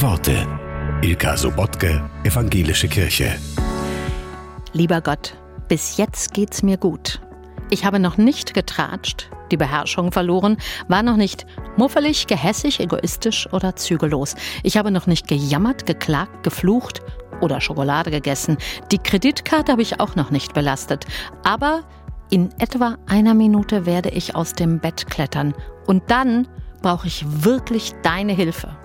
Worte. Ilka Sobotke, Evangelische Kirche. Lieber Gott, bis jetzt geht's mir gut. Ich habe noch nicht getratscht, die Beherrschung verloren, war noch nicht muffelig, gehässig, egoistisch oder zügellos. Ich habe noch nicht gejammert, geklagt, geflucht oder Schokolade gegessen. Die Kreditkarte habe ich auch noch nicht belastet. Aber in etwa einer Minute werde ich aus dem Bett klettern. Und dann brauche ich wirklich deine Hilfe.